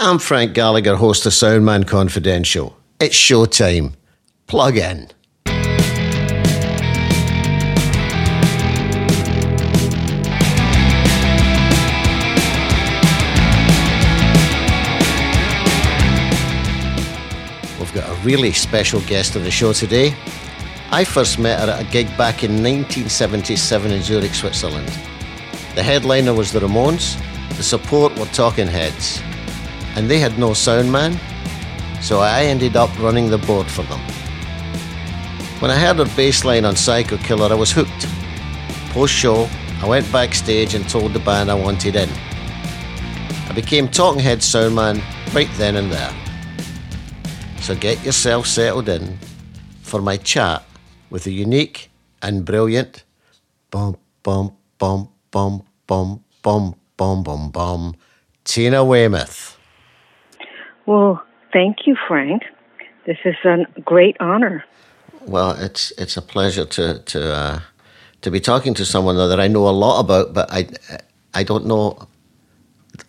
I'm Frank Gallagher, host of Soundman Confidential. It's showtime. Plug in. We've got a really special guest on the show today. I first met her at a gig back in 1977 in Zurich, Switzerland. The headliner was the Ramones, the support were Talking Heads, and they had no sound man, so I ended up running the board for them. When I heard her bass line on Psycho Killer, I was hooked. Post show, I went backstage and told the band I wanted in. I became Talking Head soundman right then and there. So get yourself settled in for my chat with the unique and brilliant bum bum bum bum bum bum bum bum bum Tina Weymouth. Well, thank you, Frank. This is a great honor. Well, it's it's a pleasure to to uh, to be talking to someone that I know a lot about, but I I don't know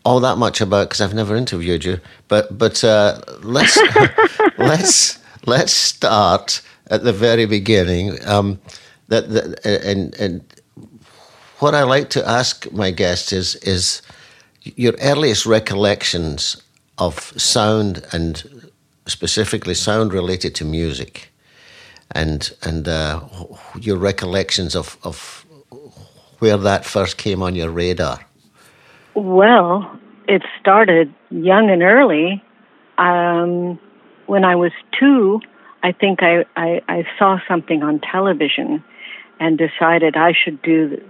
all that much about because I've never interviewed you. But but uh, let's let's let's start at the very beginning. Um, that, that and and what I like to ask my guests is is your earliest recollections of sound and specifically sound related to music, and and uh, your recollections of of where that first came on your radar. Well, it started young and early. Um, when I was two, I think I, I, I saw something on television and decided I should do,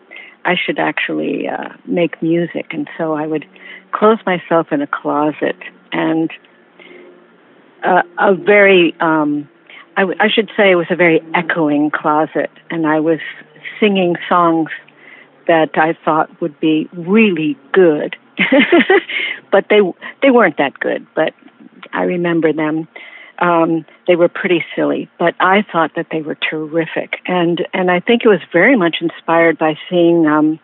I should actually uh, make music. And so I would close myself in a closet and uh, a very, um, I, w- I should say it was a very echoing closet. And I was singing songs that I thought would be really good, but they they weren't that good. But I remember them. Um, they were pretty silly, but I thought that they were terrific, and and I think it was very much inspired by seeing um,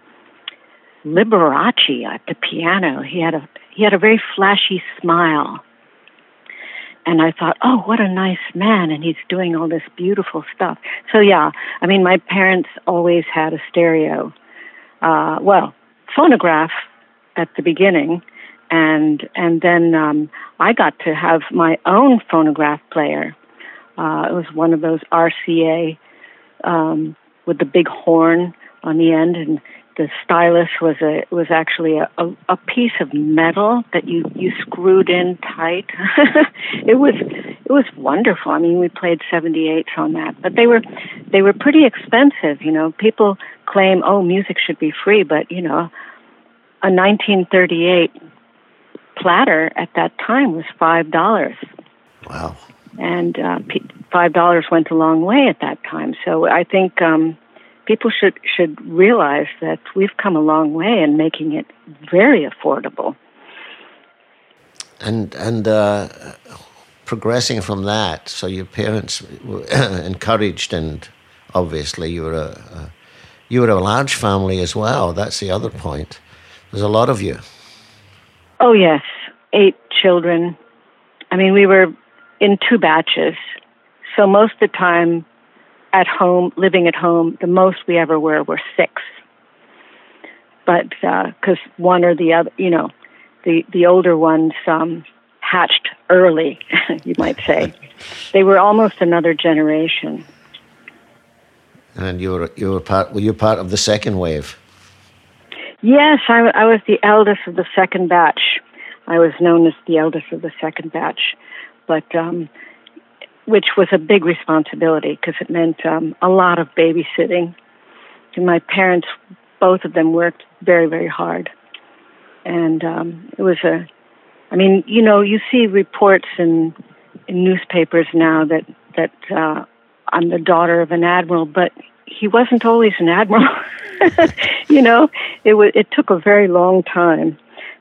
Liberace at the piano. He had a he had a very flashy smile, and I thought, oh, what a nice man, and he's doing all this beautiful stuff. So yeah, I mean, my parents always had a stereo uh, well, phonograph at the beginning, and and then um, I got to have my own phonograph player. Uh, it was one of those RCA um, with the big horn on the end, and the stylus was a was actually a, a, a piece of metal that you you screwed in tight. it was it was wonderful. I mean, we played 78s on that, but they were they were pretty expensive. You know, people claim oh music should be free, but you know, a 1938 platter at that time was five dollars. Wow. And uh, five dollars went a long way at that time. So I think um, people should should realize that we've come a long way in making it very affordable. And and uh, progressing from that, so your parents were encouraged, and obviously you were a, a you were a large family as well. That's the other point. There's a lot of you. Oh yes, eight children. I mean, we were in two batches, so most of the time at home, living at home, the most we ever were were six. But because uh, one or the other, you know, the the older ones um, hatched early, you might say. they were almost another generation. And you were you were part were you part of the second wave? Yes, I, I was the eldest of the second batch. I was known as the eldest of the second batch, but um, which was a big responsibility because it meant um, a lot of babysitting. And my parents, both of them, worked very, very hard, and um, it was a. I mean, you know, you see reports in, in newspapers now that that uh, I'm the daughter of an admiral, but he wasn't always an admiral. you know, it was. It took a very long time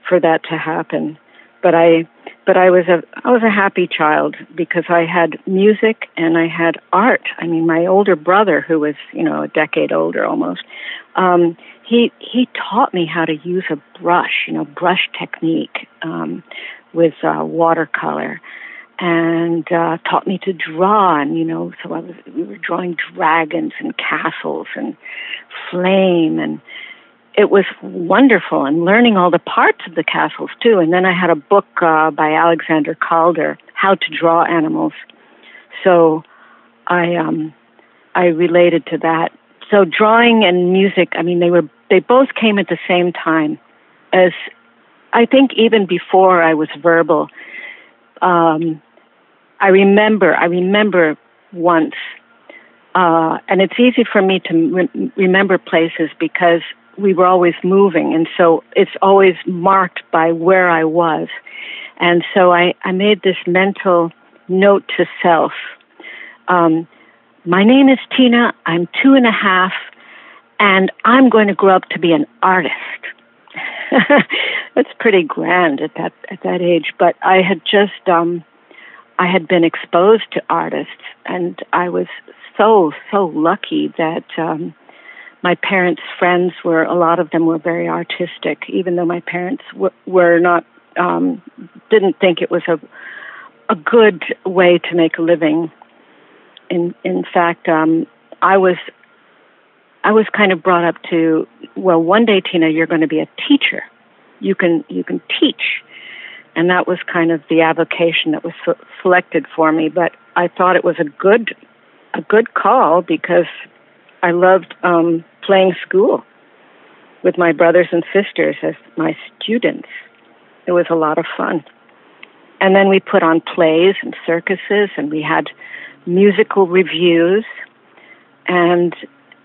for that to happen, but I but I was a I was a happy child because I had music and I had art. I mean, my older brother, who was you know a decade older almost, um, he he taught me how to use a brush, you know, brush technique, um, with uh, watercolor and uh, taught me to draw. And you know, so I was we were drawing dragons and castles and flame, and it was wonderful. And learning all the parts of the castles too. And then I had a book uh, by Alexander Calder, How to Draw Animals. So I um, I related to that. So drawing and music, I mean, they were they both came at the same time. As I think even before I was verbal, um, I remember, I remember once, uh, and it's easy for me to re- remember places because we were always moving, and so it's always marked by where I was. And so I, I made this mental note to self. Um, my name is Tina. I'm two and a half, and I'm going to grow up to be an artist. That's pretty grand at that at that age. But I had just um, I had been exposed to artists, and I was so so lucky that um, my parents' friends were a lot of them were very artistic, even though my parents w- were not um, didn't think it was a a good way to make a living. In in fact, um, I was I was kind of brought up to well, one day, Tina, you're going to be a teacher. You can you can teach, and that was kind of the avocation that was selected for me. But I thought it was a good a good call because I loved um, playing school with my brothers and sisters as my students. It was a lot of fun. And then we put on plays and circuses, and we had musical reviews, and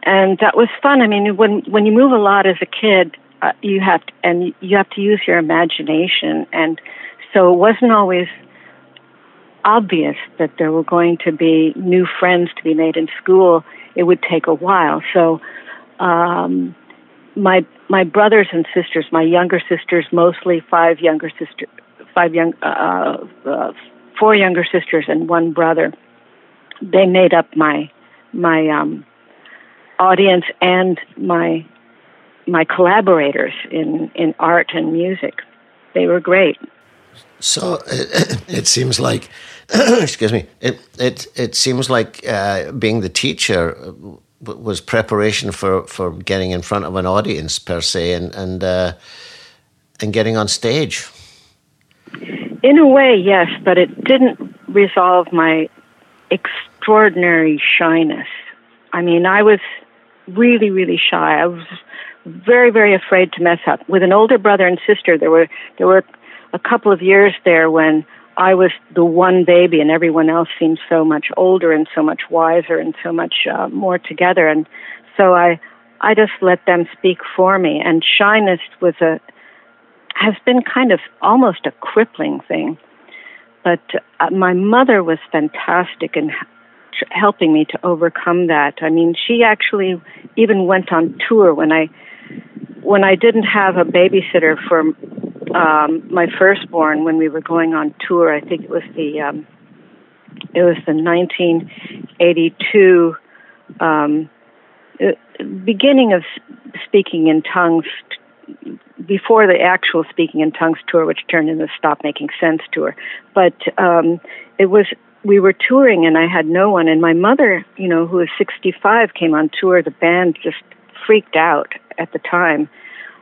and that was fun. I mean, when when you move a lot as a kid, uh, you have to, and you have to use your imagination, and so it wasn't always obvious that there were going to be new friends to be made in school. It would take a while. So, um, my my brothers and sisters, my younger sisters, mostly five younger sisters, five young, uh, uh, four younger sisters and one brother. They made up my my um, audience and my my collaborators in in art and music. They were great. So it, it seems like, excuse me, it it it seems like uh, being the teacher was preparation for, for getting in front of an audience per se and and uh, and getting on stage. In a way, yes, but it didn't resolve my extraordinary shyness. I mean, I was really, really shy. I was very, very afraid to mess up. With an older brother and sister, there were there were a couple of years there when I was the one baby, and everyone else seemed so much older and so much wiser and so much uh, more together. And so I I just let them speak for me. And shyness was a has been kind of almost a crippling thing. But uh, my mother was fantastic in helping me to overcome that. I mean, she actually even went on tour when I when I didn't have a babysitter for um, my firstborn when we were going on tour. I think it was the um, it was the 1982 um, uh, beginning of speaking in tongues before the actual speaking in tongues tour, which turned into Stop Making Sense tour. But um, it was we were touring and I had no one. And my mother, you know, who was 65, came on tour. The band just freaked out at the time.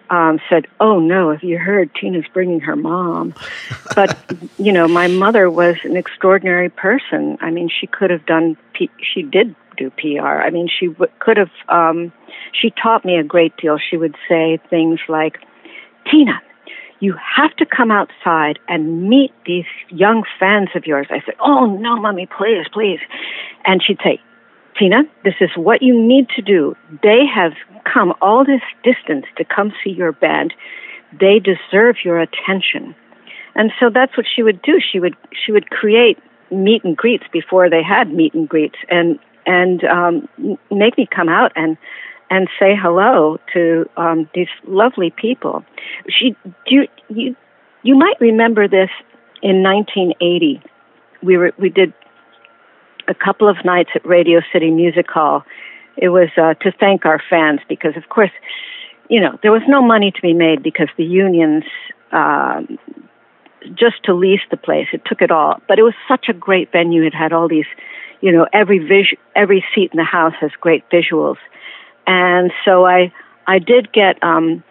Um, said, "Oh no, have you heard Tina's bringing her mom?" but you know, my mother was an extraordinary person. I mean, she could have done. P- she did do PR. I mean, she w- could have. Um, she taught me a great deal. She would say things like, "Tina, you have to come outside and meet these young fans of yours. I said, Oh, no, mommy, please, please. And she'd say, Tina, this is what you need to do. They have come all this distance to come see your band. They deserve your attention. And so that's what she would do. She would she would create meet and greets before they had meet and greets and and um, make me come out and and say hello to um, these lovely people. She, you, you, you might remember this in 1980. We were we did a couple of nights at Radio City Music Hall. It was uh, to thank our fans because, of course, you know there was no money to be made because the unions um, just to lease the place. It took it all, but it was such a great venue. It had all these, you know, every vis- every seat in the house has great visuals, and so I I did get um,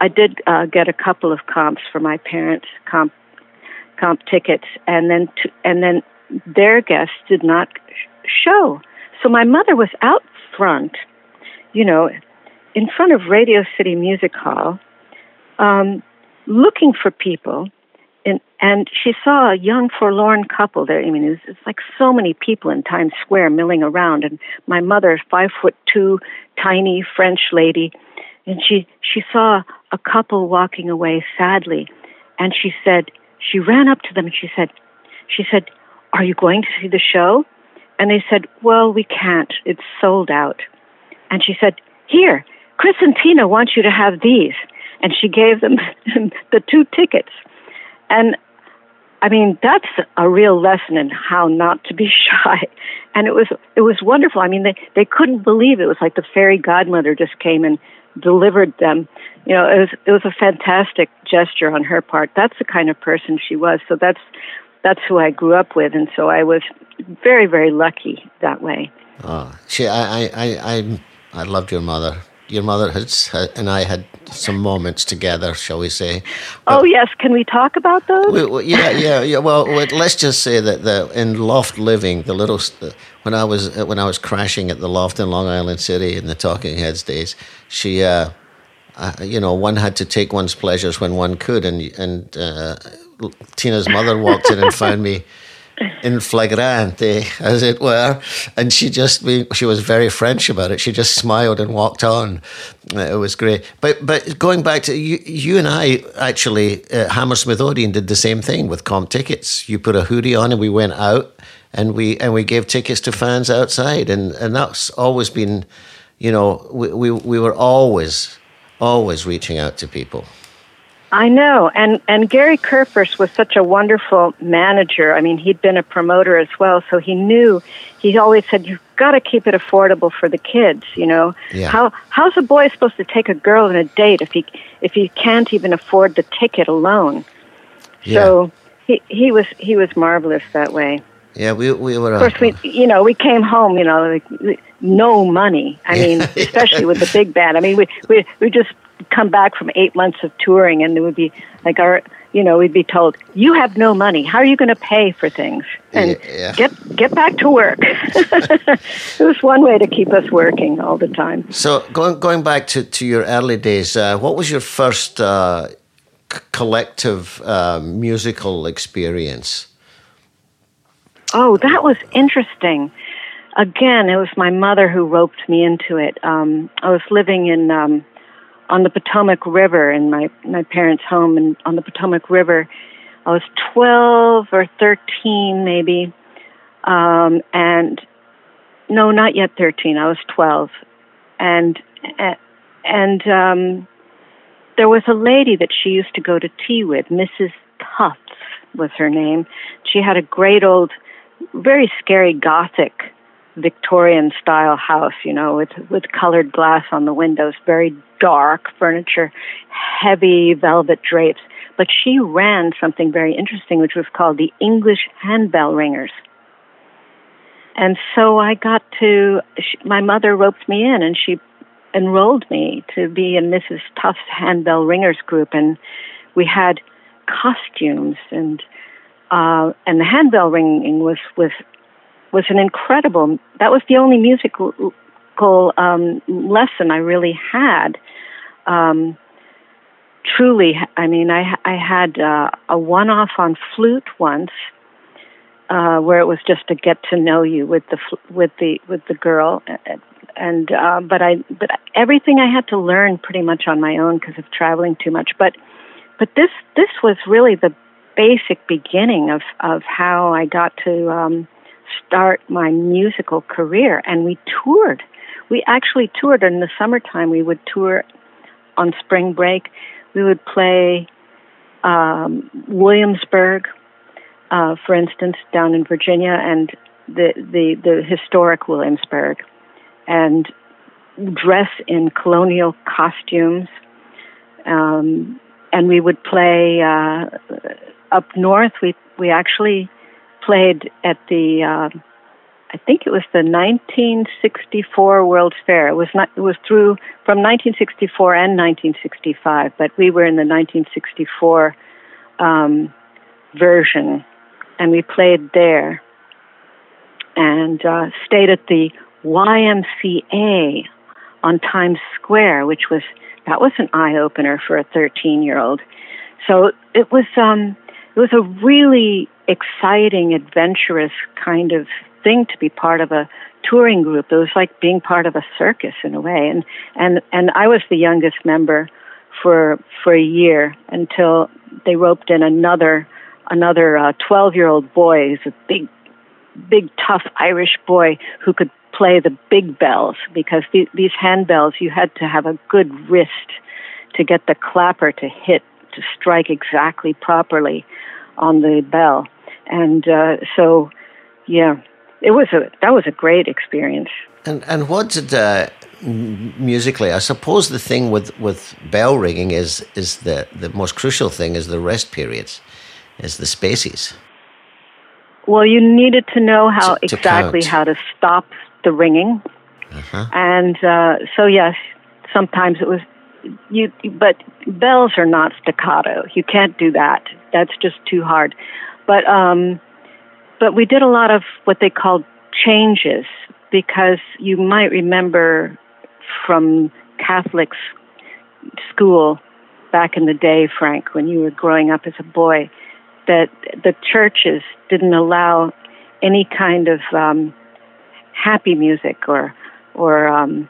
I did uh, get a couple of comps for my parents comp comp tickets, and then to, and then their guests did not show. So my mother was out front, you know, in front of Radio City Music Hall, um, looking for people. And, and she saw a young forlorn couple there. I mean, it was, it's like so many people in Times Square milling around. And my mother, five foot two, tiny French lady, and she she saw a couple walking away sadly, and she said she ran up to them and she said, she said, "Are you going to see the show?" And they said, "Well, we can't. It's sold out." And she said, "Here, Chris and Tina want you to have these." And she gave them the two tickets. And I mean, that's a real lesson in how not to be shy. And it was it was wonderful. I mean, they they couldn't believe it. it was like the fairy godmother just came and delivered them. You know, it was it was a fantastic gesture on her part. That's the kind of person she was. So that's that's who I grew up with, and so I was very very lucky that way. Oh, she, I, I, I, I loved your mother. Your mother has, and I had some moments together, shall we say? But oh yes, can we talk about those? We, we, yeah, yeah, yeah. Well, let's just say that the in loft living, the little when I was when I was crashing at the loft in Long Island City in the Talking Heads days, she, uh, uh, you know, one had to take one's pleasures when one could, and and uh, Tina's mother walked in and found me in flagrante, as it were. And she just, she was very French about it. She just smiled and walked on. It was great. But but going back to you, you and I actually, uh, Hammersmith Odeon did the same thing with comp tickets. You put a hoodie on and we went out and we and we gave tickets to fans outside. And, and that's always been, you know, we, we, we were always, always reaching out to people. I know, and and Gary Kurfirst was such a wonderful manager. I mean, he'd been a promoter as well, so he knew. He always said, "You've got to keep it affordable for the kids." You know, yeah. how how's a boy supposed to take a girl on a date if he if he can't even afford the ticket alone? Yeah. So he he was he was marvelous that way. Yeah, we we were. Of course, we uh, you know we came home, you know, like no money. I mean, especially with the big band. I mean, we we we just come back from eight months of touring and it would be like our you know we'd be told you have no money. How are you going to pay for things? And yeah. get get back to work. It was one way to keep us working all the time. So going going back to, to your early days uh, what was your first uh, c- collective uh, musical experience? Oh that was interesting. Again it was my mother who roped me into it. Um, i was living in um, on the Potomac River in my my parents' home and on the Potomac River. I was 12 or 13 maybe. Um, and no, not yet 13. I was 12. And and um, there was a lady that she used to go to tea with, Mrs. Tufts was her name. She had a great old, very scary Gothic Victorian style house, you know, with with colored glass on the windows, very dark furniture, heavy velvet drapes. But she ran something very interesting, which was called the English Handbell Ringers. And so I got to, she, my mother roped me in and she enrolled me to be in Mrs. Tuft's Handbell Ringers group. And we had costumes and, uh, and the handbell ringing was, was was an incredible. That was the only musical um, lesson I really had. Um, truly, I mean, I I had uh, a one-off on flute once, uh, where it was just to get to know you with the with the with the girl, and uh, but I but everything I had to learn pretty much on my own because of traveling too much. But but this this was really the basic beginning of of how I got to um, start my musical career. And we toured. We actually toured in the summertime. We would tour on spring break. We would play um, Williamsburg, uh, for instance, down in Virginia, and the, the, the historic Williamsburg, and dress in colonial costumes. Um, and we would play uh, up north, we we actually played at the. Uh, I think it was the 1964 World's Fair. It was not. It was through from 1964 and 1965, but we were in the 1964 um, version, and we played there, and uh, stayed at the YMCA on Times Square, which was that was an eye opener for a 13 year old. So it was um, it was a really exciting, adventurous kind of thing to be part of a touring group. It was like being part of a circus in a way, and and and I was the youngest member for for a year until they roped in another another 12 uh, year old boy. He's a big, big, tough Irish boy who could play the big bells because the, these handbells you had to have a good wrist to get the clapper to hit to strike exactly properly on the bell and uh, so yeah it was a that was a great experience and and what did uh, musically i suppose the thing with with bell ringing is is the the most crucial thing is the rest periods is the spaces well, you needed to know how to, exactly how to stop the ringing. Uh-huh. And uh, so, yes, sometimes it was you, but bells are not staccato. You can't do that. That's just too hard. But um, but we did a lot of what they called changes because you might remember from Catholic school back in the day, Frank, when you were growing up as a boy, that the churches didn't allow any kind of um, happy music or or um,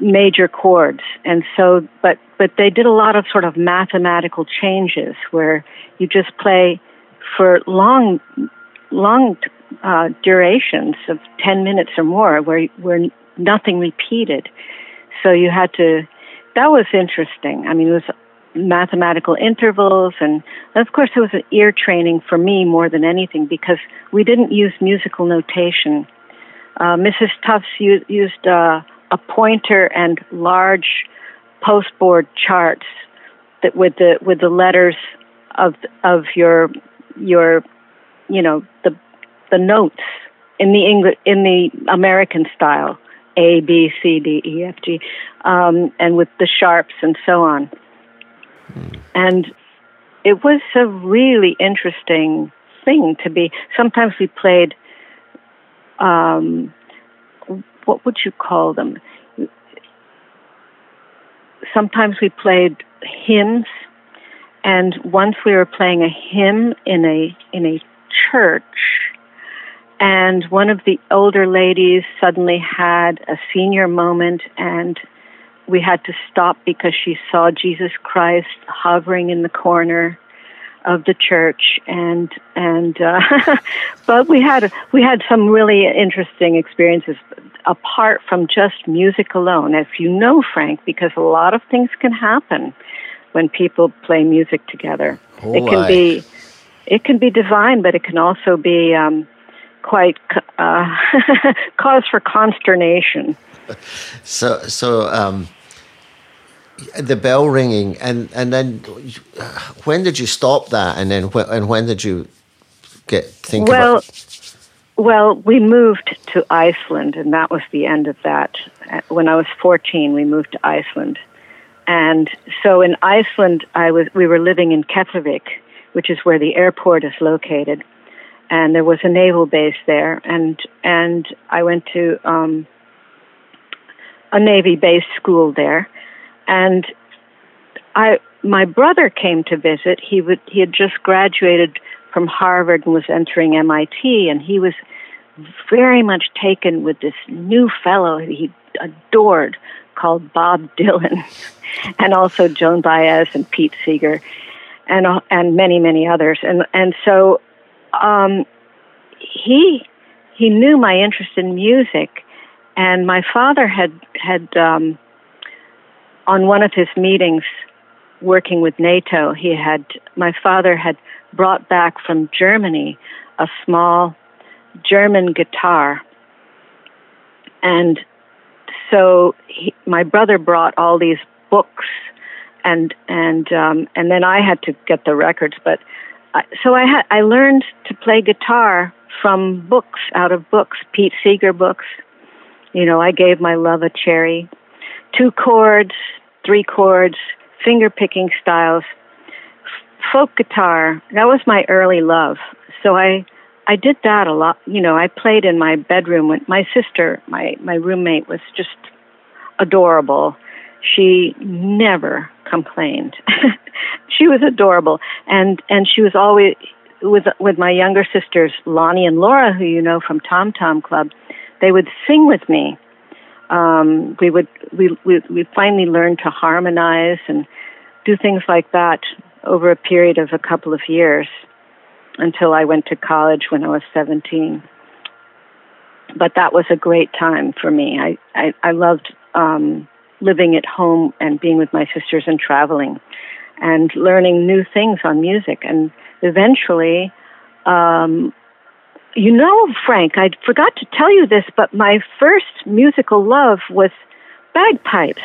major chords, and so but but they did a lot of sort of mathematical changes where you just play for long long uh, durations of ten minutes or more, where where nothing repeated. So you had to. That was interesting. I mean, it was mathematical intervals and of course it was an ear training for me more than anything because we didn't use musical notation uh, mrs tufts used uh, a pointer and large postboard charts that with the with the letters of of your your you know the the notes in the English in the American style A B C D E F G um, and with the sharps and so on and it was a really interesting thing to be. Sometimes we played, um, what would you call them? Sometimes we played hymns, and once we were playing a hymn in a in a church, and one of the older ladies suddenly had a senior moment and we had to stop because she saw Jesus Christ hovering in the corner of the church and and uh, but we had we had some really interesting experiences apart from just music alone as you know Frank because a lot of things can happen when people play music together. Oh, it can be it can be divine but it can also be um, quite uh, cause for consternation. So so um, the bell ringing and and then when did you stop that and then wh- and when did you get think well, about well we moved to Iceland and that was the end of that. When I was 14 we moved to Iceland. And so in Iceland I was we were living in Keflavik which is where the airport is located. And there was a naval base there and and I went to um, a navy based school there and I my brother came to visit. He would he had just graduated from Harvard and was entering MIT, and he was very much taken with this new fellow he adored called Bob Dylan, and also Joan Baez and Pete Seeger, and and many many others. And and so um, he he knew my interest in music, and my father had had um, on one of his meetings working with NATO, he had my father had brought back from Germany a small German guitar. And so he, my brother brought all these books and and um, and then I had to get the records. But I, so I had I learned to play guitar from books, out of books, Pete Seeger books. You know, I gave my love a cherry, two chords, three chords, finger picking styles, folk guitar. That was my early love. So I I did that a lot. You know, I played in my bedroom with my sister. My my roommate was just adorable. She never complained. she was adorable, and and she was always with with my younger sisters, Lonnie and Laura, who you know from Tom Tom Club. They would sing with me. Um, we would we, we we finally learned to harmonize and do things like that over a period of a couple of years until I went to college when I was 17. But that was a great time for me. I, I, I loved um, living at home and being with my sisters and traveling and learning new things on music. And eventually, um, you know, Frank, I forgot to tell you this, but my first musical love was bagpipes.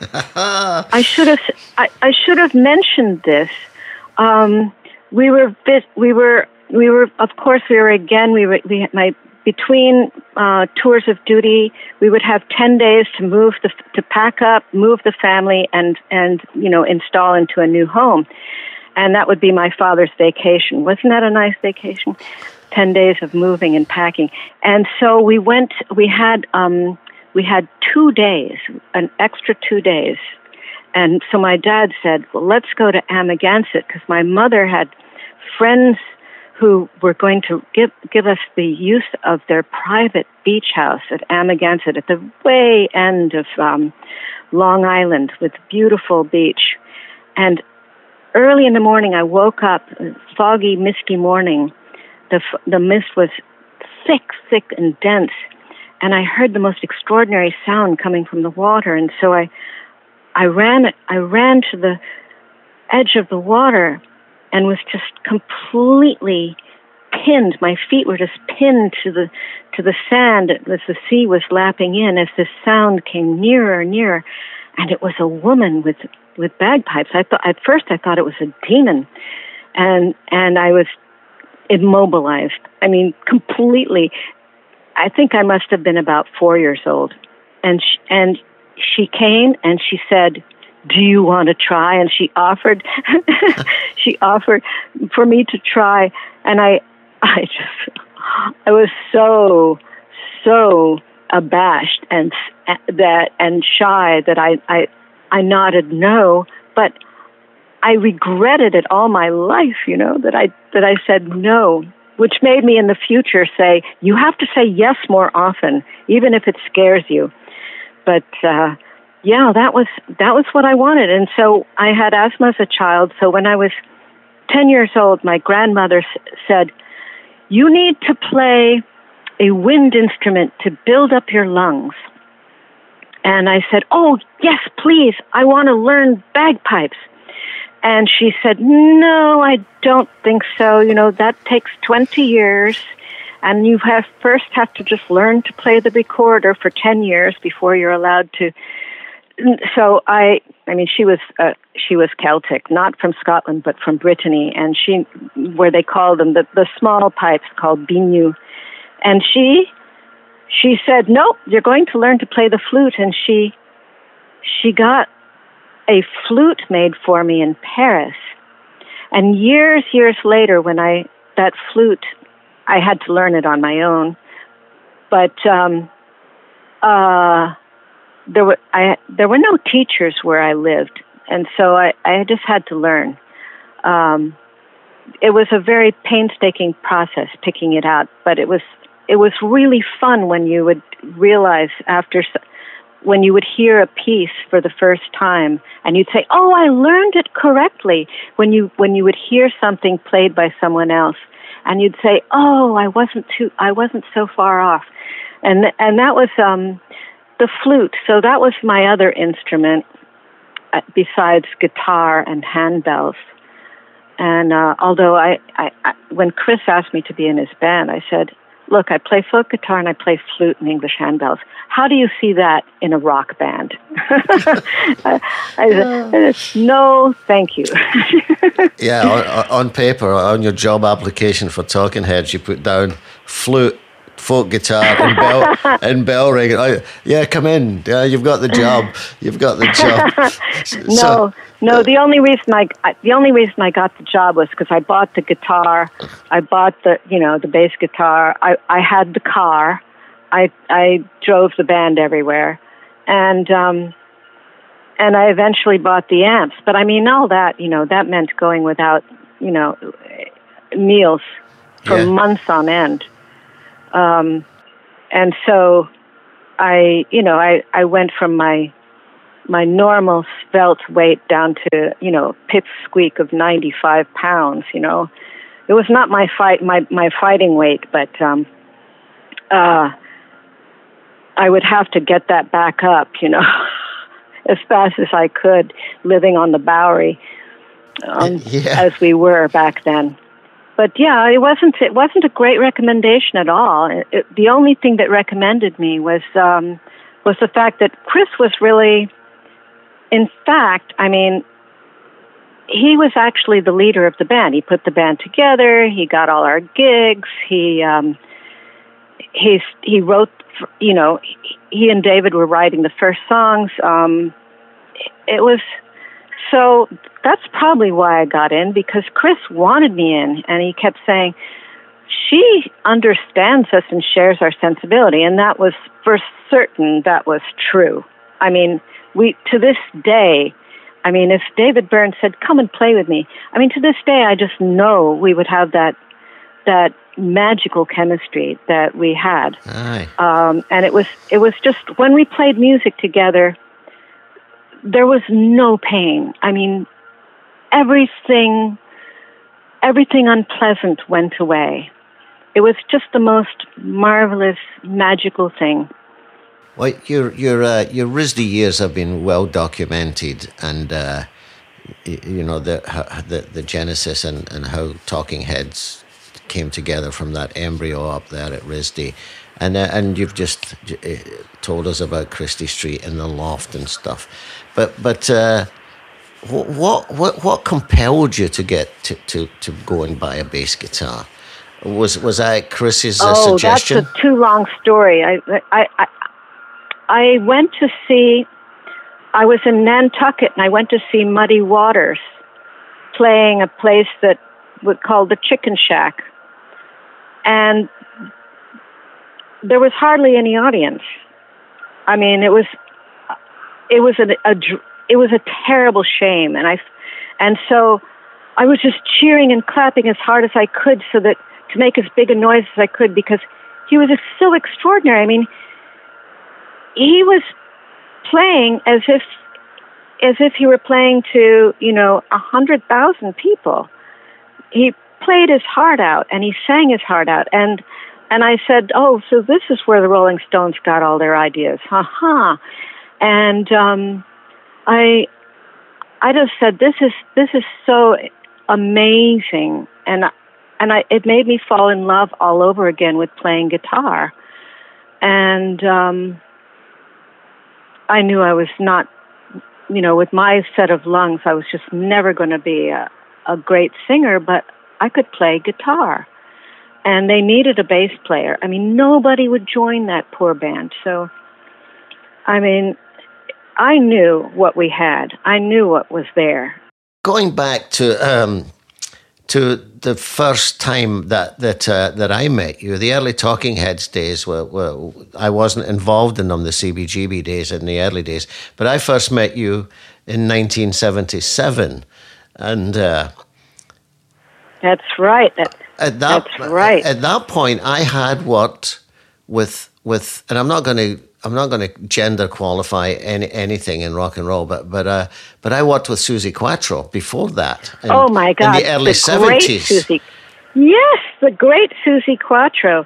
I should have I, I should have mentioned this. Um, we were bit. we were we were of course we were again we were we my between uh, tours of duty we would have 10 days to move the to pack up move the family and and you know install into a new home and that would be my father's vacation wasn't that a nice vacation 10 days of moving and packing and so we went we had um we had two days an extra two days and so my dad said, well, let's go to Amagansett because my mother had friends who were going to give, give us the use of their private beach house at Amagansett at the way end of um, Long Island with beautiful beach. And early in the morning, I woke up, foggy, misty morning. The, the mist was thick, thick, and dense. And I heard the most extraordinary sound coming from the water. And so I, I ran I ran to the edge of the water and was just completely pinned. My feet were just pinned to the to the sand as the sea was lapping in as this sound came nearer and nearer. And it was a woman with with bagpipes. I thought at first I thought it was a demon. And and I was immobilized. I mean completely I think I must have been about 4 years old. And she, and she came and she said, "Do you want to try?" And she offered, she offered for me to try, and I, I just, I was so, so abashed and that and shy that I, I, I nodded no, but I regretted it all my life. You know that I that I said no which made me in the future say, you have to say yes more often, even if it scares you but uh, yeah, that was that was what I wanted. And so I had asthma as a child. So when I was ten years old, my grandmother s- said, "You need to play a wind instrument to build up your lungs." And I said, "Oh yes, please. I want to learn bagpipes." And she said, "No, I don't think so. You know that takes twenty years." and you have first have to just learn to play the recorder for 10 years before you're allowed to so i i mean she was uh, she was celtic not from scotland but from brittany and she where they call them the the small pipes called biniou and she she said nope you're going to learn to play the flute and she she got a flute made for me in paris and years years later when i that flute I had to learn it on my own. But um, uh, there were I there were no teachers where I lived, and so I, I just had to learn. Um, it was a very painstaking process picking it out, but it was it was really fun when you would realize after when you would hear a piece for the first time and you'd say, "Oh, I learned it correctly." When you when you would hear something played by someone else and you'd say, "Oh, I wasn't too, I wasn't so far off," and and that was um, the flute. So that was my other instrument uh, besides guitar and handbells. And uh, although I, I, I, when Chris asked me to be in his band, I said, look, I play folk guitar and I play flute and English handbells. How do you see that in a rock band? I, I said, no, thank you. yeah, on, on, paper, on your job application for Talking Heads, you put down flute, folk guitar, and bell, and bell ring. I, yeah, come in. Yeah, you've got the job. You've got the job. no. So, no, the only reason I the only reason I got the job was because I bought the guitar, I bought the you know the bass guitar. I I had the car, I I drove the band everywhere, and um, and I eventually bought the amps. But I mean, all that you know that meant going without you know meals for yeah. months on end, um, and so I you know I I went from my my normal svelte weight down to you know pip squeak of 95 pounds you know it was not my fight my my fighting weight but um uh i would have to get that back up you know as fast as i could living on the bowery um, yeah. as we were back then but yeah it wasn't it wasn't a great recommendation at all it, it, the only thing that recommended me was um was the fact that chris was really in fact, I mean, he was actually the leader of the band. He put the band together. He got all our gigs. He um, he's he wrote. You know, he and David were writing the first songs. Um, it was so that's probably why I got in because Chris wanted me in, and he kept saying she understands us and shares our sensibility, and that was for certain that was true. I mean, we to this day i mean if david byrne said come and play with me i mean to this day i just know we would have that that magical chemistry that we had um, and it was it was just when we played music together there was no pain. I mean everything everything unpleasant went away. It was just the most marvelous magical thing. Well, your your uh, your RISD years have been well documented, and uh, you know the, the the genesis and, and how Talking Heads came together from that embryo up there at RISD. And, uh, and you've just uh, told us about Chrystie Street and the loft and stuff, but but uh, what what what compelled you to get to, to, to go and buy a bass guitar? Was was that Chris's uh, oh, suggestion? that's a too long story. I, I I went to see, I was in Nantucket and I went to see Muddy Waters playing a place that was called the Chicken Shack. And there was hardly any audience. I mean, it was, it was a, a it was a terrible shame. And I, and so I was just cheering and clapping as hard as I could so that to make as big a noise as I could because he was so extraordinary. I mean, he was playing as if as if he were playing to you know a hundred thousand people. He played his heart out and he sang his heart out and and I said, "Oh, so this is where the Rolling Stones got all their ideas, ha ha." And um, I I just said, "This is this is so amazing," and and I it made me fall in love all over again with playing guitar, and um, I knew I was not, you know, with my set of lungs, I was just never going to be a, a great singer, but I could play guitar. And they needed a bass player. I mean, nobody would join that poor band. So, I mean, I knew what we had, I knew what was there. Going back to um, to the first time that that uh, that I met you, the early Talking Heads days were, were I wasn't involved in them, the CBGB days in the early days, but I first met you in 1977, and uh, that's right. That, at that, that's right. At that point, I had what with with, and I'm not going to I'm not going to gender qualify any, anything in rock and roll, but but uh, but I worked with Suzi Quatro before that. In, oh my God! In the early seventies. Yes, the great Suzi Quatro,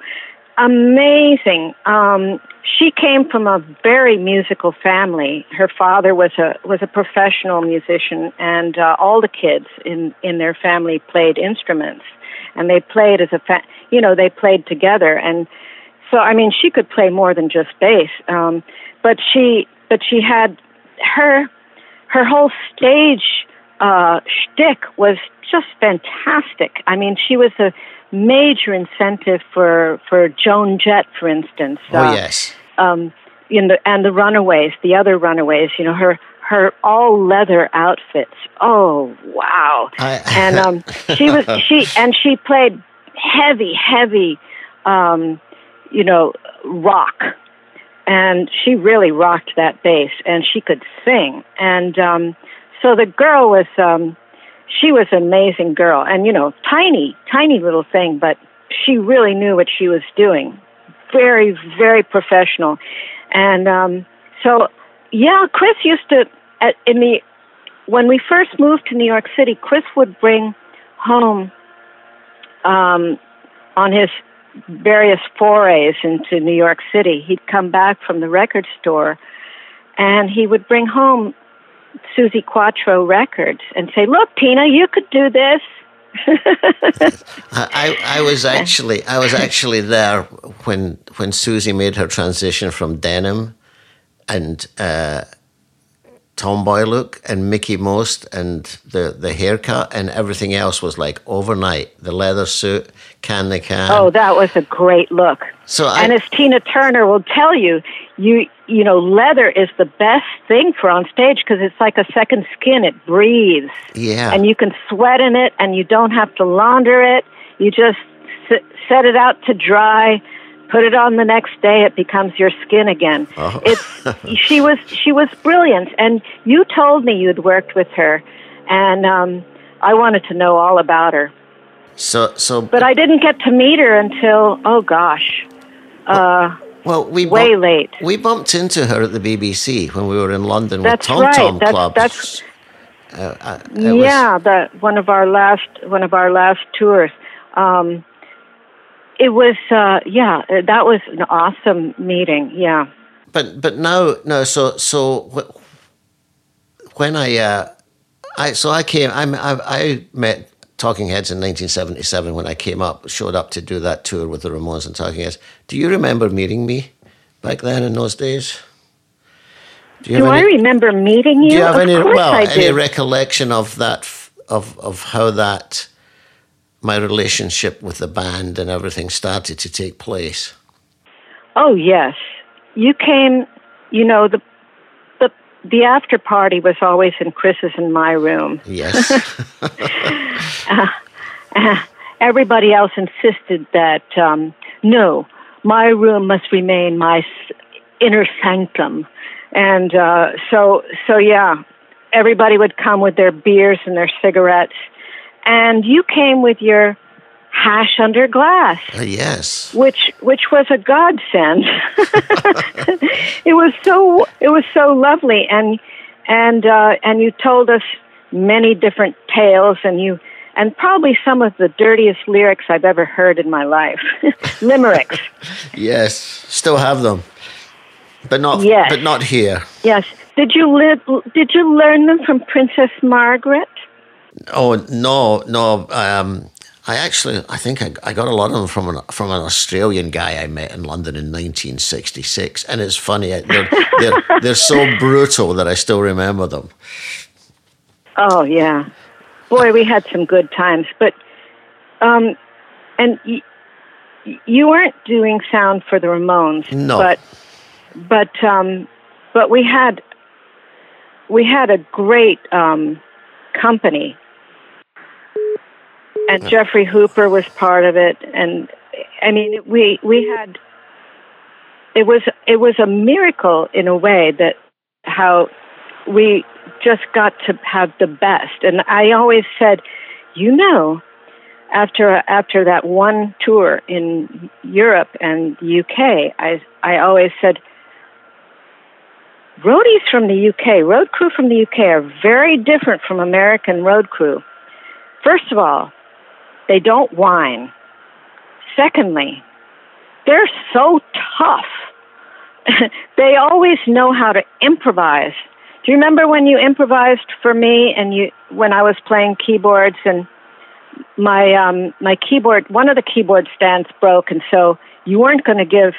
amazing. Um, she came from a very musical family. Her father was a was a professional musician, and uh, all the kids in in their family played instruments. and they played as a fa- you know they played together and so I mean she could play more than just bass um, but she but she had her her whole stage uh, shtick was just fantastic. I mean, she was a major incentive for for Joan Jett, for instance. Oh uh, yes. Um, in the and the Runaways, the other Runaways. You know her her all leather outfits. Oh wow! I, and um, she was she and she played heavy, heavy, um, you know, rock. And she really rocked that bass and she could sing. And um so the girl was um she was an amazing girl. And you know tiny tiny little thing but she really knew what she was doing. Very very professional. And um so yeah chris used to at, in the when we first moved to new york city chris would bring home um on his various forays into New York City. He'd come back from the record store and he would bring home Suzi Quatro records and say, Look, Tina, you could do this. I, I was actually I was actually there when when Suzi made her transition from denim and uh, tomboy look and Mickie Most and the, the haircut and everything else was like overnight. The leather suit, can the can. Oh, that was a great look. So I, and as Tina Turner will tell you, you you know, leather is the best thing for on stage because it's like a second skin. It breathes. Yeah. And you can sweat in it, and you don't have to launder it. You just set it out to dry put it on the next day it becomes your skin again oh. it's she was she was brilliant and you told me you'd worked with her and um i wanted to know all about her so so but i didn't get to meet her until oh gosh uh well, we way bump, late. We bumped into her at the BBC when we were in London that's with Tom right. Tom that's, Club. That's, uh, uh, yeah, was, the, one of our last one of our last tours. Um, it was, uh, yeah, that was an awesome meeting. Yeah. But but now no so so when I uh, I so I came I I met Talking Heads in 1977 when I came up showed up to do that tour with the Ramones and Talking Heads. Do you remember meeting me back then in those days? Do, do any, I remember meeting you? Do you have of any well any recollection of that of of how that my relationship with the band and everything started to take place? Oh yes, you came. You know the the the after party was always in Chris's and my room. Yes. uh, uh, everybody else insisted that um, no, my room must remain my inner sanctum, and uh, so so yeah, everybody would come with their beers and their cigarettes and you came with your hash under glass. Uh, yes. Which which was a godsend. it was so it was so lovely and and uh, and you told us many different tales and you and probably some of the dirtiest lyrics I've ever heard in my life. Limericks. yes, still have them. But not yes. but not here. Yes. Did you live did you learn them from Princess Margaret? Oh no, no. Um, I actually, I think I, I, got a lot of them from an from an Australian guy I met in London in 1966, and it's funny they're they're, they're so brutal that I still remember them. Oh yeah, boy, we had some good times, but um, and y- you weren't doing sound for the Ramones, no, but but um, but we had we had a great um, company and Jeffrey Hooper was part of it. And I mean, we we had it was it was a miracle in a way that how we just got to have the best. And I always said, you know, after after that one tour in Europe and UK, I I always said. Roadies from the UK, road crew from the UK are very different from American road crew. First of all, they don't whine. Secondly, they're so tough. they always know how to improvise. Do you remember when you improvised for me and you when I was playing keyboards and my um, my keyboard, one of the keyboard stands broke, and so you weren't going to give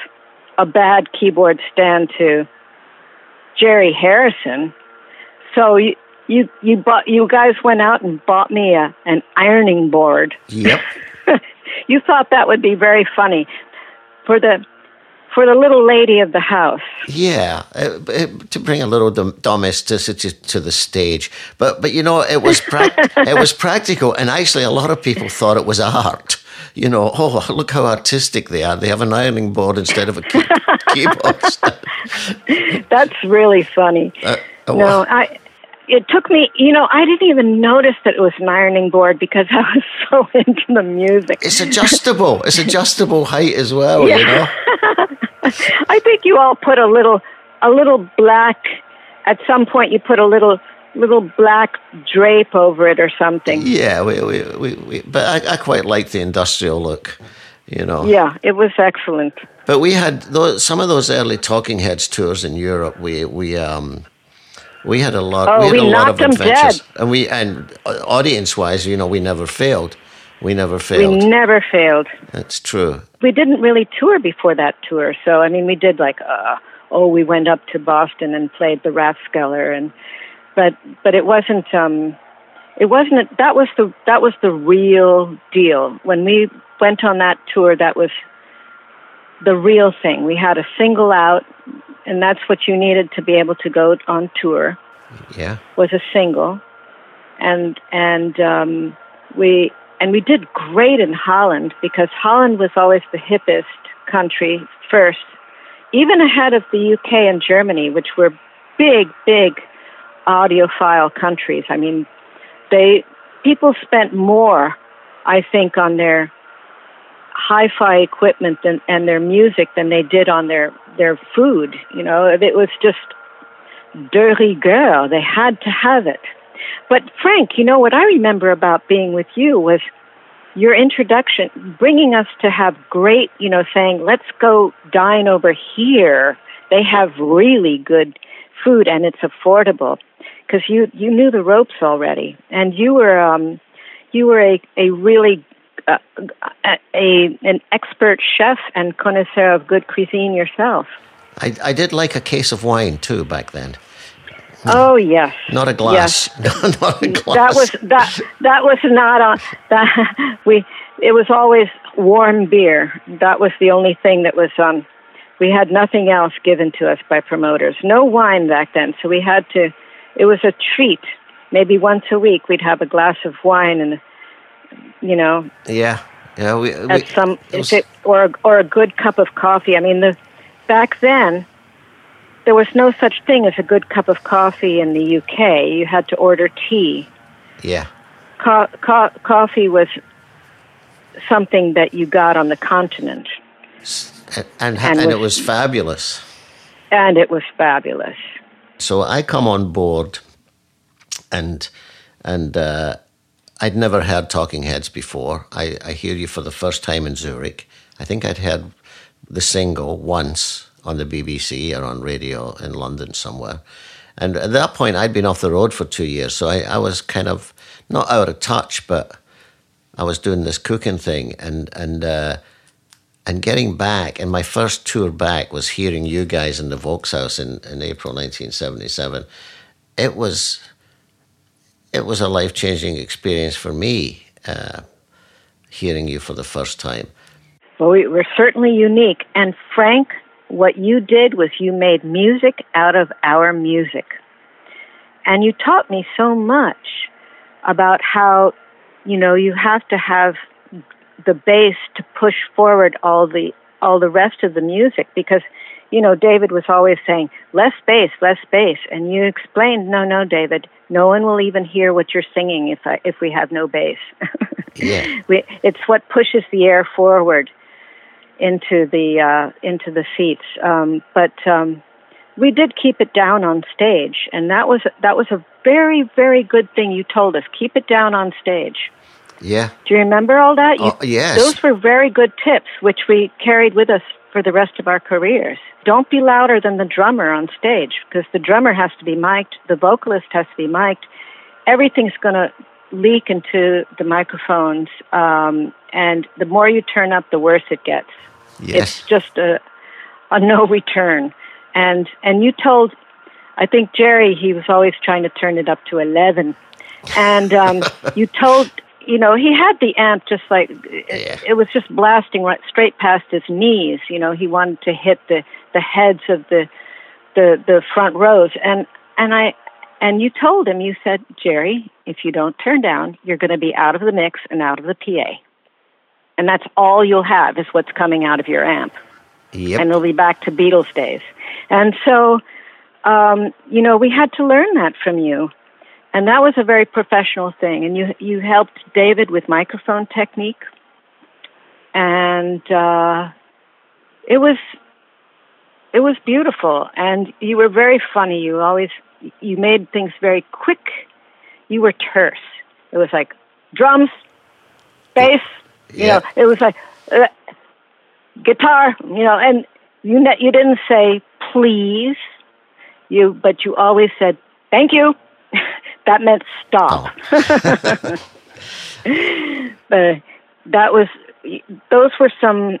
a bad keyboard stand to Jerry Harrison. So you you you bought you guys went out and bought me a an ironing board. Yep. you thought that would be very funny for the for the little lady of the house. Yeah, uh, uh, to bring a little dom- domesticity to the stage. But but you know, it was pra- it was practical, and actually, a lot of people thought it was art. You know, oh look how artistic they are. They have an ironing board instead of a key- keyboard. That's really funny. Uh, no, I it took me, you know, I didn't even notice that it was an ironing board because I was so into the music. It's adjustable. it's adjustable height as well, yeah. you know. I think you all put a little a little black at some point you put a little little black drape over it or something. Yeah, we, we, we, we but I, I quite like the industrial look, you know. Yeah, it was excellent. But we had those, some of those early Talking Heads tours in Europe. We we um we had a lot. Oh, we had we a lot of adventures, dead. and we and audience wise, you know, we never failed. We never failed. We never failed. That's true. We didn't really tour before that tour, so I mean, we did like, uh, oh, we went up to Boston and played the Rathskeller, and but but it wasn't. um it wasn't that was the that was the real deal when we went on that tour that was the real thing we had a single out and that's what you needed to be able to go on tour. Yeah, was a single, and and um, we and we did great in Holland because Holland was always the hippest country first, even ahead of the UK and Germany, which were big, big audiophile countries. I mean, they people spent more, I think, on their hi-fi equipment than, and their music than they did on their their food. You know, it was just de rigueur. They had to have it. But Frank, you know what I remember about being with you was your introduction, bringing us to have great, you know, saying, let's go dine over here. They have really good food and it's affordable because you you knew the ropes already and you were um you were a a really uh, a an expert chef and connoisseur of good cuisine yourself. I, I did like a case of wine too back then. Oh yes. Not a glass. Yes. not a glass. That was that that was not on that we it was always warm beer. That was the only thing that was um we had nothing else given to us by promoters. No wine back then, so we had to it was a treat. Maybe once a week we'd have a glass of wine and you know. Yeah, yeah. We, we at some was... it, or or a good cup of coffee. I mean, the back then there was no such thing as a good cup of coffee in the UK. You had to order tea. Yeah. Co- co- coffee was something that you got on the continent. And, and, and, and was, it was fabulous. And it was fabulous. So I come on board and and uh, I'd never heard Talking Heads before. I, I hear you for the first time in Zurich. I think I'd heard the single once on the BBC or on radio in London somewhere. And at that point, I'd been off the road for two years, so I, I was kind of not out of touch, but I was doing this cooking thing and and uh, and getting back. And my first tour back was hearing you guys in the Volkshaus in, in April 1977. It was it was a life changing experience for me uh, hearing you for the first time. Well, we were certainly unique. And Frank, what you did was you made music out of our music. And you taught me so much about how, you know, you have to have the bass to push forward all the all the rest of the music because you know David was always saying less bass less bass and you explained no no David no one will even hear what you're singing if I, if we have no bass. yeah. We, it's what pushes the air forward into the uh, into the seats. Um, but um, we did keep it down on stage, and that was that was a very very good thing you told us. Keep it down on stage. Yeah. Do you remember all that? You, oh, yes. Those were very good tips, which we carried with us for the rest of our careers. Don't be louder than the drummer on stage because the drummer has to be mic'd, the vocalist has to be mic'd. Everything's going to leak into the microphones, um, and the more you turn up, the worse it gets. Yes. It's just a a no return. And and you told, I think Jerry, he was always trying to turn it up to eleven, and um, you told. You know, he had the amp just like it, it was just blasting right straight past his knees. You know, he wanted to hit the the heads of the the the front rows, and and I and you told him, you said, Jerry, if you don't turn down, you're going to be out of the mix and out of the PA. And that's all you'll have is what's coming out of your amp. Yep. And it'll be back to Beatles days. And so, um, you know, we had to learn that from you. And that was a very professional thing. And you, you helped David with microphone technique. And uh, it was it was beautiful and you were very funny you always you made things very quick. You were terse. It was like drums, bass. You know, it was like uh, guitar. You know, and you ne- you didn't say please. You but you always said thank you. That meant stop. but that was those were some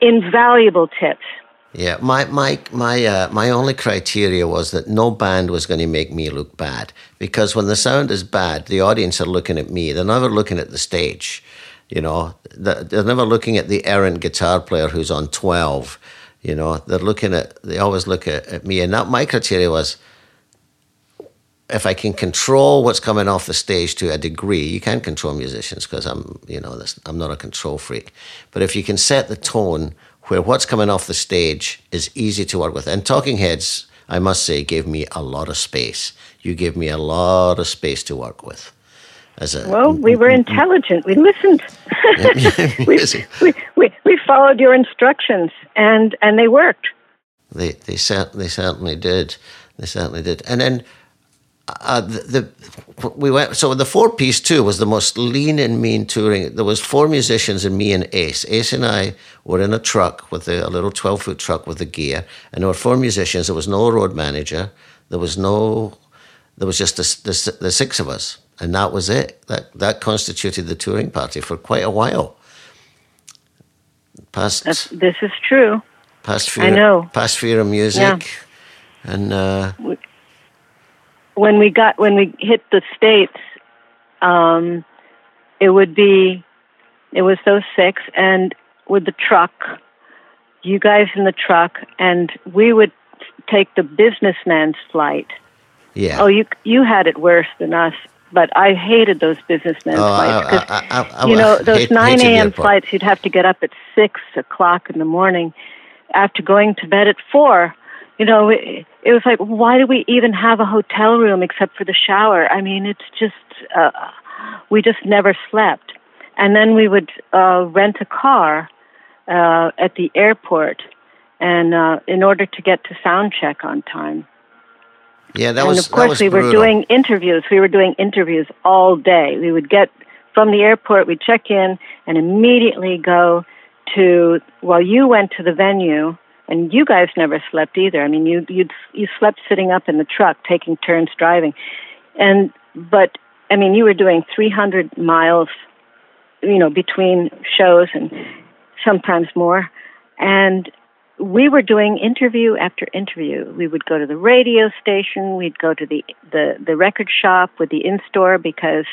invaluable tips. Yeah, my my my uh, my only criteria was that no band was going to make me look bad because when the sound is bad, the audience are looking at me. They're never looking at the stage. You know, they're they're never looking at the errant guitar player who's on twelve. You know, they're looking at. They always look at, at me, and that my criteria was if I can control what's coming off the stage to a degree, you can't control musicians because I'm, you know, this, I'm not a control freak. But if you can set the tone where what's coming off the stage is easy to work with, and Talking Heads, I must say, gave me a lot of space. You gave me a lot of space to work with. As a Well, we were intelligent. We listened. we, we, we, we followed your instructions, and, and they worked. They they cer- they certainly did. They certainly did. And then uh, the, the we went. So the four piece too was the most lean and mean touring. There was four musicians and me and Ace. Ace and I were in a truck with a, a little twelve foot truck with the gear, and there were four musicians. There was no road manager. There was no. There was just the, the, the six of us, and that was it. That that constituted the touring party for quite a while. Past That's, this is true. past fear, I know. past fear of music, Yeah. and uh, When we got when we hit the states, um, it would be it was those six, and with the truck, you guys in the truck, and we would take the businessman's flight. yeah. Oh, you you had it worse than us, but I hated those businessmen's Oh, flights I- because I- I- I- you know those hate- nine a.m. flights. You'd have to get up at six o'clock in the morning after going to bed at four. You know, it, it was like, why do we even have a hotel room except for the shower? I mean, it's just uh, we just never slept, and then we would uh, rent a car uh, at the airport, and uh, in order to get to sound check on time. Yeah, that and was of course we were doing interviews. We were doing interviews all day. We would get from the airport we'd check in and immediately go to well you went to the venue and you guys never slept either. I mean you you you slept sitting up in the truck taking turns driving. And but i mean you were doing 300 miles you know between shows and sometimes more. And we were doing interview after interview. We would go to the radio station, we'd go to the the, the record shop with the in store because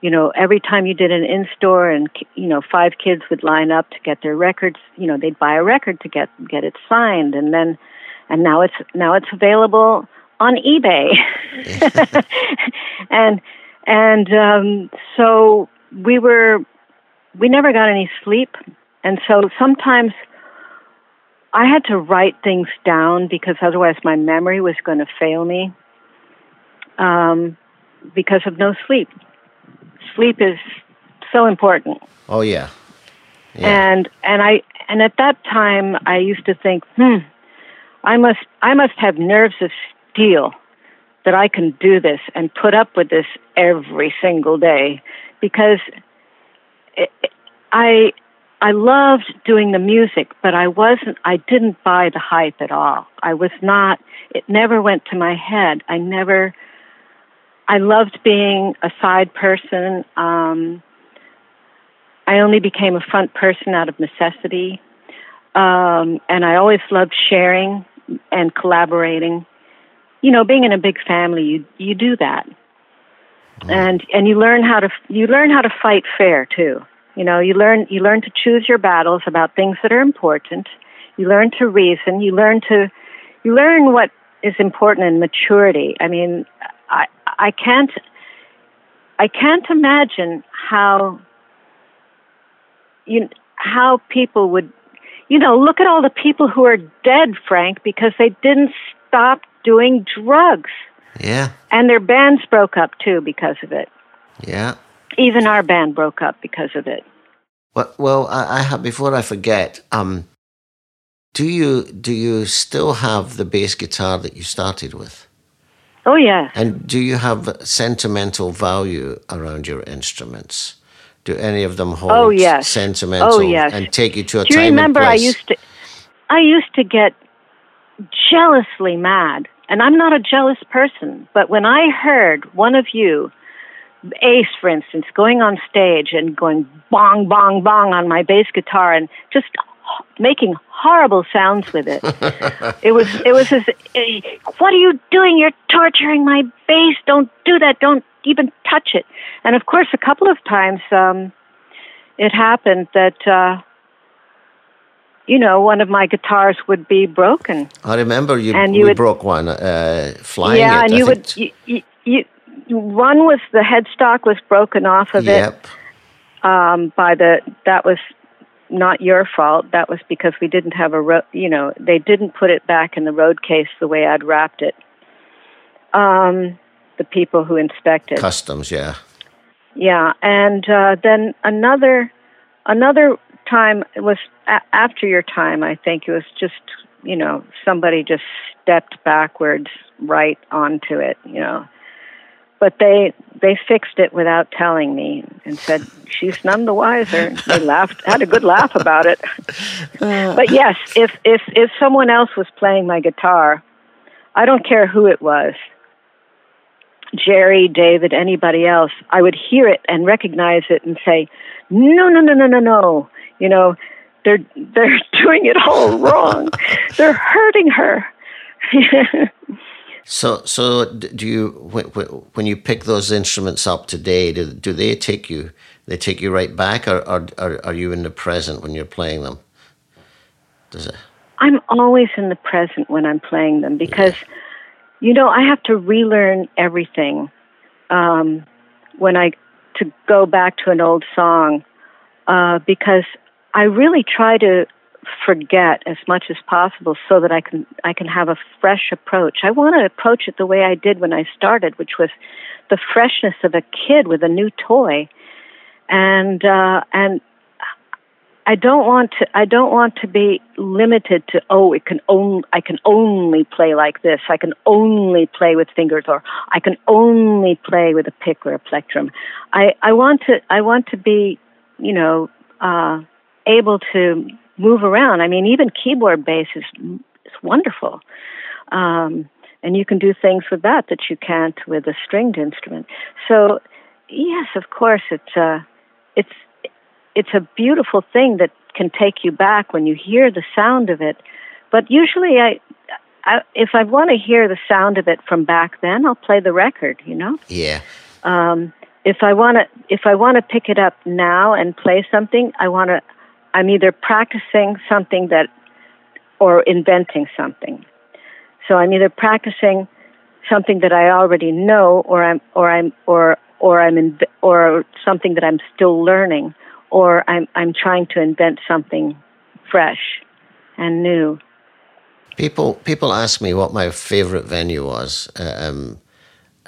you know every time you did an in store and you know five kids would line up to get their records, you know they'd buy a record to get get it signed and then and now it's now it's available on eBay. and and um so we were we never got any sleep and so sometimes I had to write things down because otherwise my memory was going to fail me um, because of no sleep. Sleep is so important, Oh yeah, yeah. and and I and at that time I used to think, hmm, I must I must have nerves of steel that I can do this and put up with this every single day because it, I I loved doing the music, but I wasn't, I didn't buy the hype at all. I was not, it never went to my head. I never, I loved being a side person. Um, I only became a front person out of necessity. Um, and I always loved sharing and collaborating. You know, being in a big family, you you do that, mm. and and you learn how to you learn how to fight fair too. You know, you learn you learn to choose your battles about things that are important. You learn to reason. You learn to you learn what is important in maturity. I mean, I can't I can't imagine how you how people would you know look at all the people who are dead frank because they didn't stop doing drugs. Yeah. And their bands broke up too because of it. Yeah. Even our band broke up because of it. Well, well I, I have before i forget um do you do you still have the bass guitar that you started with oh yeah and do you have sentimental value around your instruments do any of them hold oh, yes. sentimental oh, yes. and take you to a Do you remember I used to I used to get jealously mad. And I'm not a jealous person, but when I heard one of you Ace, for instance, going on stage and going bong, bong, bong on my bass guitar and just making horrible sounds with it. it was, it was as, what are you doing? You're torturing my bass. Don't do that. Don't even touch it. And of course, a couple of times um, it happened that, uh, you know, one of my guitars would be broken. I remember you, and you we would, broke one uh, flying yeah, it. and I you think. would, you, you, one was the headstock was broken off of it. Yep. it um, by the, that was not your fault. That was because we didn't have a, ro- you know, they didn't put it back in the road case the way I'd wrapped it. Um, the people who inspected. Customs, yeah. Yeah, and uh, then another another time it was a- after your time. I think it was just you know somebody just stepped backwards right onto it. You know, but they they fixed it without telling me and said she's none the wiser. They laughed, had a good laugh about it. Uh. but yes, if if if someone else was playing my guitar, I don't care who it was. Jerry, David, anybody else, I would hear it and recognize it and say, "No, no, no, no, no, no." You know, they're they're doing it all wrong. they're hurting her. So, so do you when, you pick those instruments up today? Do, do they take you? They take you right back, or, or, or are you in the present when you're playing them? Does it? I'm always in the present when I'm playing them because, you know, I have to relearn everything. Um, when I to go back to an old song, uh, because I really try to forget as much as possible so that I can I can have a fresh approach. I want to approach it the way I did when I started, which was the freshness of a kid with a new toy, and uh, and I don't want to I don't want to be limited to oh it can only I can only play like this I can only play with fingers or I can only play with a pick or a plectrum. I I want to I want to be you know uh, able to move around. I mean, even keyboard bass is is wonderful, um, and you can do things with that that you can't with a stringed instrument. So, yes, of course, it's uh, it's it's a beautiful thing that can take you back when you hear the sound of it. But usually, I, I if I want to hear the sound of it from back then, I'll play the record. You know. Yeah. Um, if I want to, if I want to pick it up now and play something, I want to I'm either practicing something that or inventing something. So I'm either practicing something that I already know or I'm or I'm or or I'm in, or something that I'm still learning or I'm I'm trying to invent something fresh and new. People people ask me what my favorite venue was. Um,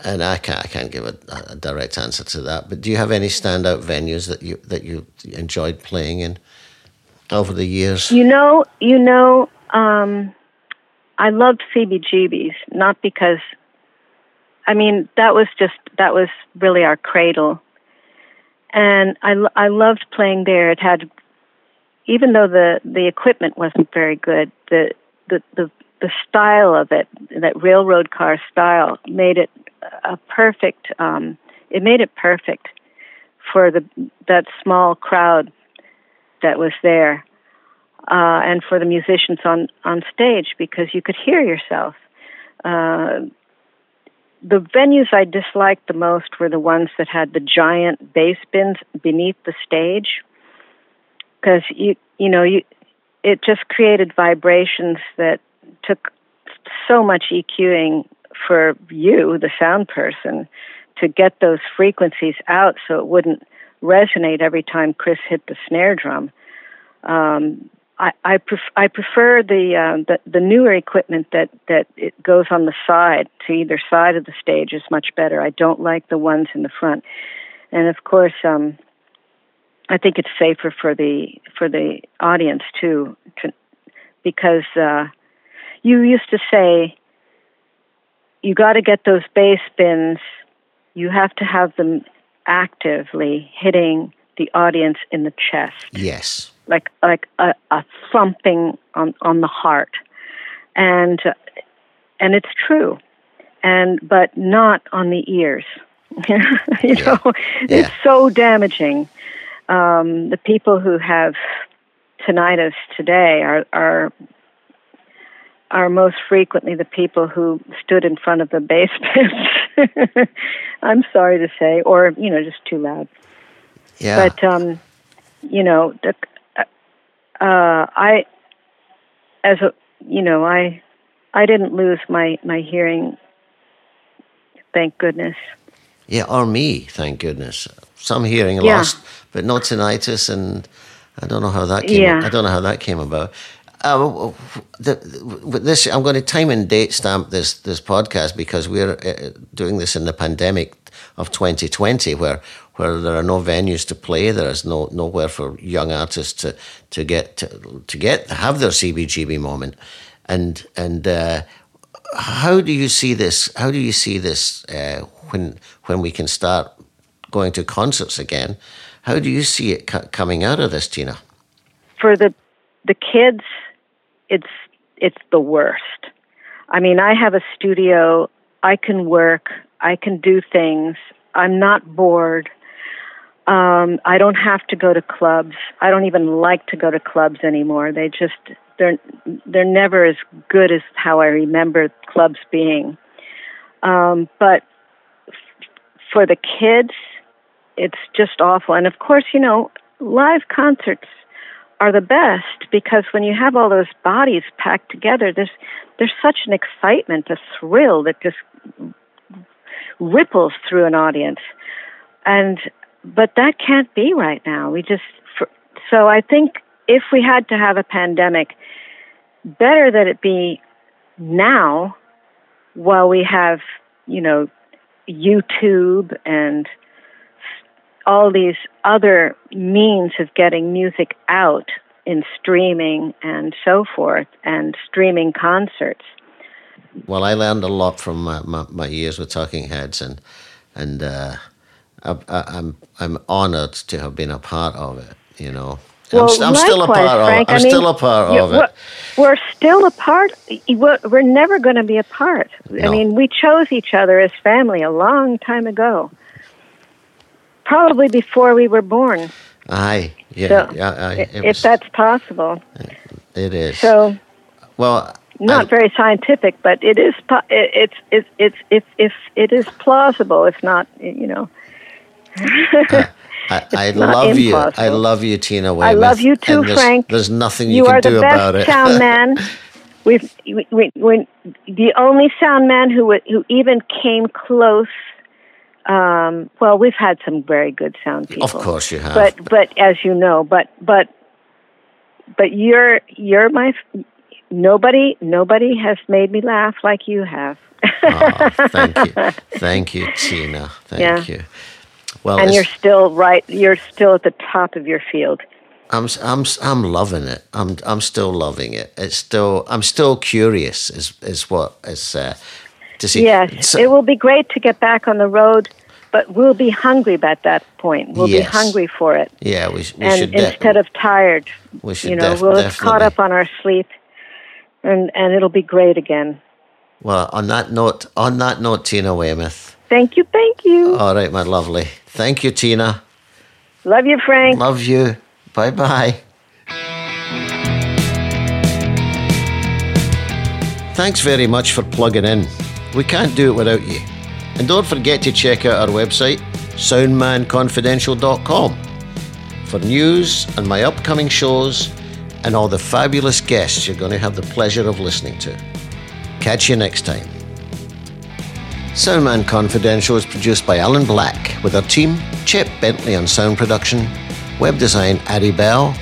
and I can't, I can't give a, a, direct answer to that. But do you have any standout venues that you that you enjoyed playing in? Over the years? You know, you know, um, I loved CBGB's, not because, I mean, that was just, that was really our cradle. And I, I loved playing there. It had, even though the, the equipment wasn't very good, the, the, the, the style of it, that railroad car style, made it a perfect. Um, it made it perfect for the that small crowd that was there, uh, and for the musicians on on stage because you could hear yourself. Uh, the venues I disliked the most were the ones that had the giant bass bins beneath the stage, because you you know you it just created vibrations that took so much EQing for you, the sound person, to get those frequencies out so it wouldn't resonate every time Chris hit the snare drum. Um, I I, pref- I prefer the, uh, the the newer equipment that that it goes on the side to either side of the stage is much better. I don't like the ones in the front, and of course, um, I think it's safer for the for the audience too, to, because uh, you used to say you got to get those bass bins. You have to have them actively hitting the audience in the chest. Yes. Like like a, a thumping on on the heart, and uh, and it's true, and but not on the ears. you Yeah. know, it's so damaging. Um, the people who have tinnitus today are are are most frequently the people who stood in front of the bass. I'm sorry to say, or you know, just too loud. Yeah. But um, you know, the, uh, I, as a, you know, I, I didn't lose my my hearing. Thank goodness. yeah, or me, thank goodness. Some hearing Yeah. lost, but not tinnitus, and I don't know how that came. Yeah. I don't know how that came about. Uh, the, the, this I'm going to time and date stamp this this podcast because we're uh, doing this in the pandemic of 2020, where where there are no venues to play, there is no nowhere for young artists to to get to, to get have their CBGB moment, and and uh, how do you see this? How do you see this uh, when when we can start going to concerts again? How do you see it co- coming out of this, Tina? For the the kids, it's it's the worst. I mean, I have a studio. I can work. I can do things. I'm not bored. Um, I don't have to go to clubs. I don't even like to go to clubs anymore. They just they're they're never as good as how I remember clubs being. Um, but f- for the kids, it's just awful. And of course, you know, live concerts are the best because when you have all those bodies packed together, there's there's such an excitement, a thrill that just ripples through an audience. And but that can't be right now. We just for, so I think if we had to have a pandemic, better that it be now while we have, you know, YouTube and all these other means of getting music out in streaming and so forth and streaming concerts. Well, I learned a lot from my, my, my years with Talking Heads, and and uh, I, I, I'm I'm honoured to have been a part of it. You know, I'm, I'm still a part Frank. of. I'm I mean, still a part of we're, it. We're still a part. We're, we're never going to be apart. I mean, we chose each other as family a long time ago. Probably before we were born, Aye, yeah, So, yeah. I- if was- that's possible. it is. So, well, not I- very scientific, but it is. It's it's it's if if it is plausible, if not, you know. I, I love you. I love you, Tina I love you too, there's, Frank. There's nothing you, You can are do the best sound man. We've we, we, we, the only sound man who who even came close. Um, well, we've had some very good sound people, of course you have. but but as you know, but but but you're you're my nobody nobody has made me laugh like you have. Oh, thank you, thank you, Tina. Thank Yeah. you. Well, and you're still right. You're still at the top of your field. I'm I'm I'm loving it. I'm I'm still loving it. It's still I'm still curious. Is is what is uh, to see. Yes, So- it will be great to get back on the road, but we'll be hungry by that point. We'll Yes. be hungry for it, yeah, we, we and should instead of tired, we should you know, def- we'll have caught up on our sleep, and and it'll be great again. Well, on that note, on that note, Tina Weymouth. Thank you, thank you. All right, my lovely. Thank you, Tina. Love you, Frank. Love you. Bye bye. Thanks very much for plugging in. We can't do it without you. And don't forget to check out our website, soundmanconfidential.com, for news and my upcoming shows and all the fabulous guests you're going to have the pleasure of listening to. Catch you next time. Soundman Confidential is produced by Alan Black with our team, Chip Bentley on sound production, web design Addy Bell,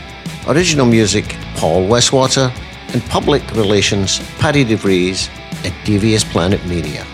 original music Paul Westwater, and public relations Paddy DeVries at Devious Planet Media.